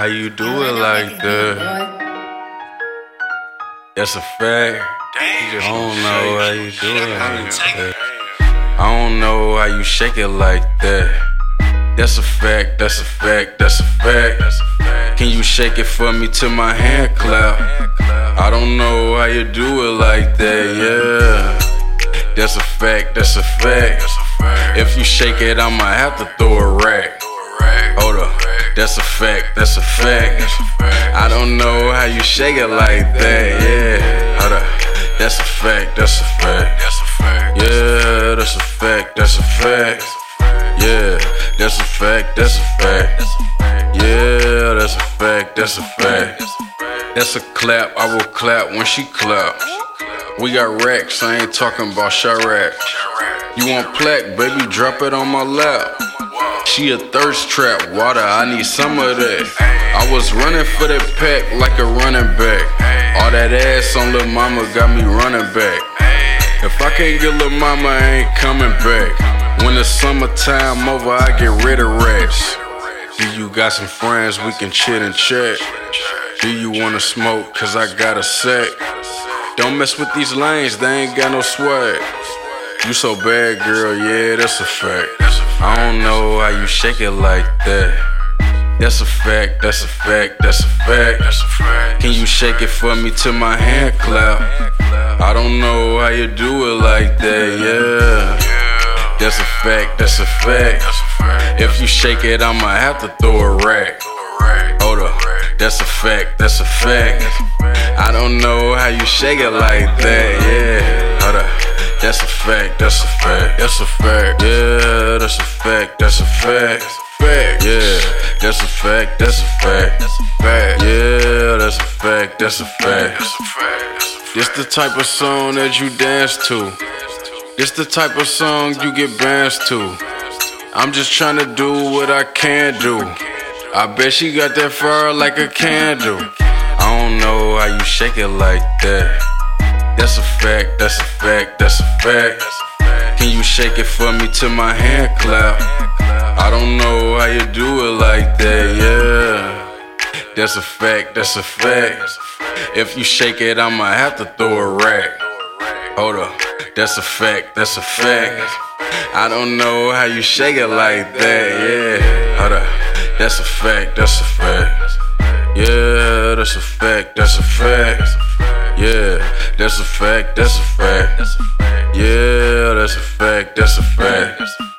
How you do it like that? That's a fact. I don't know how you do it like that. I don't know how you shake it like that. That's a fact, that's a fact, that's a fact. Can you shake it for me till my hand clap? I don't know how you do it like that, yeah. That's a fact, that's a fact. If you shake it, I'ma have to throw a rack. That's a fact, that's a fact. I don't know how you shake it like that, yeah. Hold up, that's a fact, that's a fact. Yeah, that's a fact, that's a fact. Yeah, that's a fact, that's a fact. Yeah, that's a fact, that's a fact. That's a clap, I will clap when she claps. We got racks, I ain't talking about Chirac. You want plaque, baby, drop it on my lap. She a thirst trap, water, I need some of that. I was running for that pack like a running back. All that ass on Lil Mama got me running back. If I can't get Lil Mama, I ain't coming back. When the summertime over, I get rid of rats. Do you got some friends we can chit and chat? Do you wanna smoke? Cause I got a set. Don't mess with these lanes, they ain't got no swag. You so bad, girl, yeah, that's a fact. I don't know how you shake it like that. That's a fact, that's a fact, that's a fact. Can you shake it for me till my hand clap? I don't know how you do it like that, yeah. That's a fact, that's a fact. If you shake it, I'ma have to throw a rack. Hold up, that's a fact, that's a fact. I don't know how you shake it like that, yeah. Hold up, that's a fact, that's a fact, that's a fact. Yeah, that's a fact, that's a fact. Yeah, that's a fact, that's a fact. Yeah, that's a fact, that's a fact. This the type of song that you dance to. This the type of song you get bands to. I'm just trying to do what I can do. I bet she got that fire like a candle. I don't know how you shake it like that. That's a fact, that's a fact, that's a fact. Can you shake it for me till my hand clap? I don't know how you do it like that, yeah. That's a fact, that's a fact. If you shake it, I'ma have to throw a rack. Hold up. That's a fact, that's a fact. I don't know how you shake it like that, yeah. Hold up. That's a fact, that's a fact. Yeah, that's a fact, that's a fact. Yeah, that's a fact, that's a fact. Yeah, that's a fact, that's a fact.